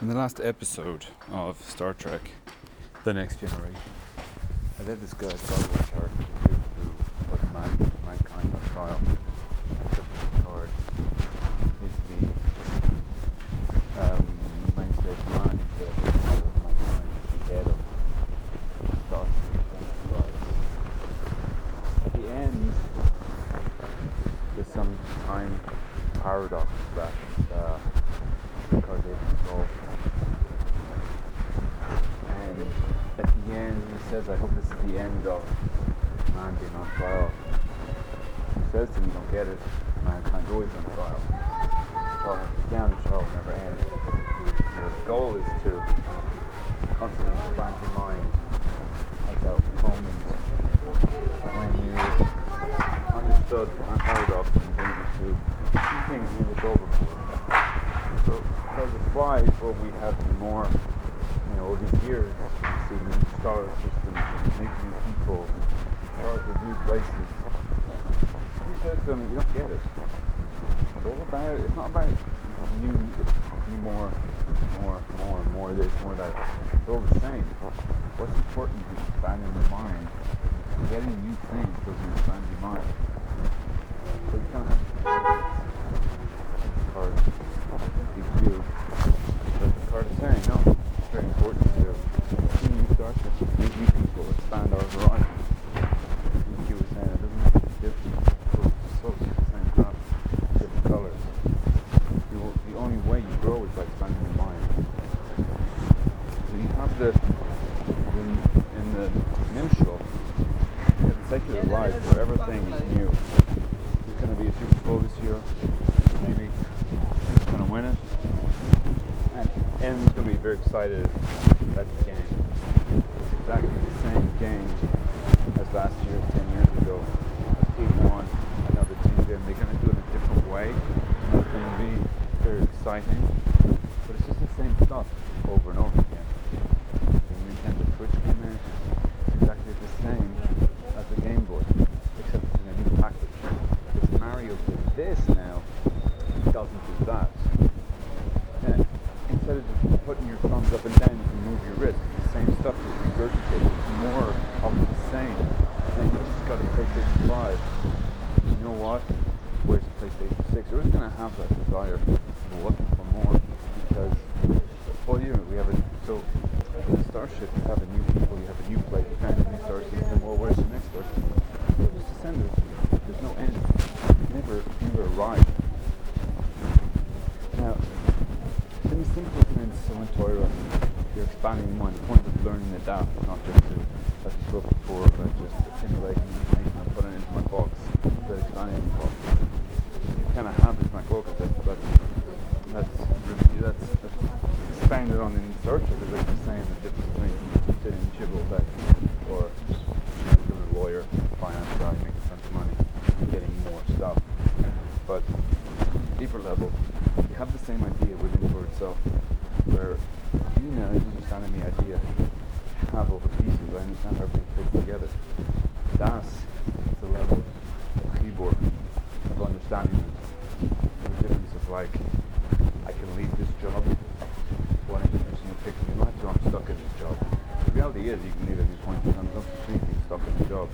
In the last episode of Star Trek The Next Generation, I let this guy follow a character who put man, mankind on trial. The um, head of. At the end, there's some time paradox that uh, card they solve. And at the end, he says, I hope this is the end of man being on trial. He says to me, don't get it, mankind's always on trial. Well, down the trial never end. Your goal is to constantly expand your mind at that moment when you understood my paradox and it to two things you look over for. So, because it flies, what we have more you know, all these years, see new star systems, and meet new people, and start with new places. Says to them, you don't get it. It's all about, it's not about new, new more, more, more, more this, more that. It's all the same. What's important is expanding your mind. Getting new things doesn't expand your mind. So you kind of have card, big view. But the card is saying, no, it's very important to see new starship, meet new people, expand our horizon. Like you were saying, it doesn't have to be different. It's so the same crap, different colours. You, will- the only way you grow is by expanding your mind. So you have the, in, in the Nimshal, you have life where everything is new. There's going to be a Super this year, maybe. Who's going to win it? And Em's going to be very excited about the game. It's exactly the same game as last year, 10 years ago. Team won another team game. They're going to do it in a different way. And it's going to be very exciting. But it's just the same stuff over and over again. The Nintendo Switch came in, it's exactly the same as the Game Boy, except it's in a new package. Because Mario did this now, it that. Yeah, instead of just putting your thumbs up and down, you can move your wrist. The same stuff just regurgitated. It's more of the same. And you just got a PlayStation 5. You know what? Where's the PlayStation 6? We're going to have that desire. We're looking for more because all year we have a so in Starship you have a new people, you have a new place, you find a new star system. Well, where's the next star system? Well, it. There's no end. You never, you never arrive. Now, in simple sense, so Torah, you're expanding mind. The point of learning the Daf not just to, as we spoke before, about just assimilating information and putting it into my box, but expanding the box. You kind of have this MacBook, but that's, that's, that's, that's expanded on in search of it, like you're saying, the difference between sitting in Gibraltar or becoming a lawyer, finance guy, making tons of money, and getting more stuff. But deeper level, you have the same idea within for itself, where you now is understanding the idea have over pieces, I understand how everything fits together. That's the level of keyboard, of understanding. The difference of like, I can leave this job, one information will pick me up, so I'm stuck in this job. The reality is you can leave at any point don't think being stuck in the job.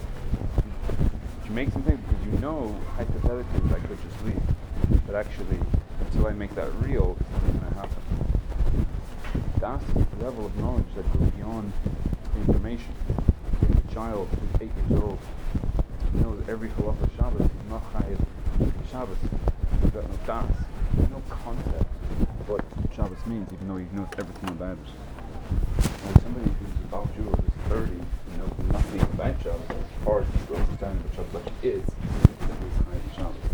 You make something because you know hypothetically I could just leave. But actually, until I make that real, the level of knowledge that goes beyond information. A child who's eight years old knows every halacha Shabbos, not chayiv Shabbos. He's got no das, no concept of what Shabbos means, even though he knows everything about it. And somebody who's a Baal Jew or who's 30 and knows nothing about Shabbos, or just understands what Shabbos is, that is chayiv Shabbos.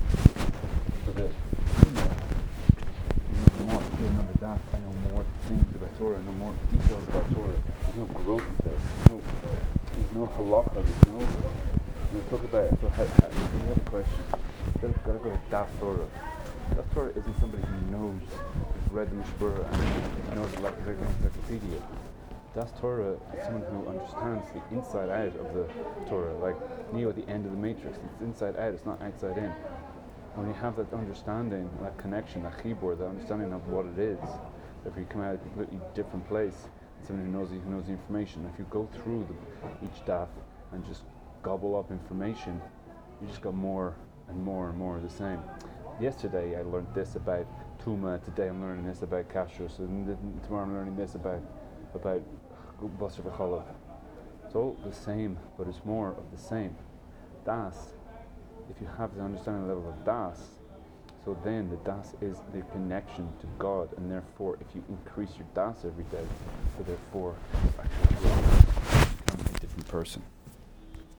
So that, you know, you know more, you remember that, I know more things about Torah, I know more details about Torah. There. There's no, there's no halacha, there's no, we talk about, so how, how, we have a question. Gotta, gotta go to Das Torah. Das Torah isn't somebody who knows, who's read the Mishnah Berurah and knows the Lexicon Encyclopedia. Das Torah is someone who understands the inside out of the Torah, like Neo at the end of the Matrix. It's inside out, it's not outside in. When you have that understanding, that connection, that chibur, that understanding of what it is, if you come out of a completely different place, someone who knows who knows the information. If you go through the, each daf and just gobble up information, you just got more and more and more of the same. Yesterday I learned this about Tuma. Today I'm learning this about Kashrus, and tomorrow I'm learning this about about Basar. It's all the same, but it's more of the same. Das, if you have the understanding level of Das, so then the Das is the connection to God, and therefore, if you increase your Das every day, so therefore, you actually become a different person.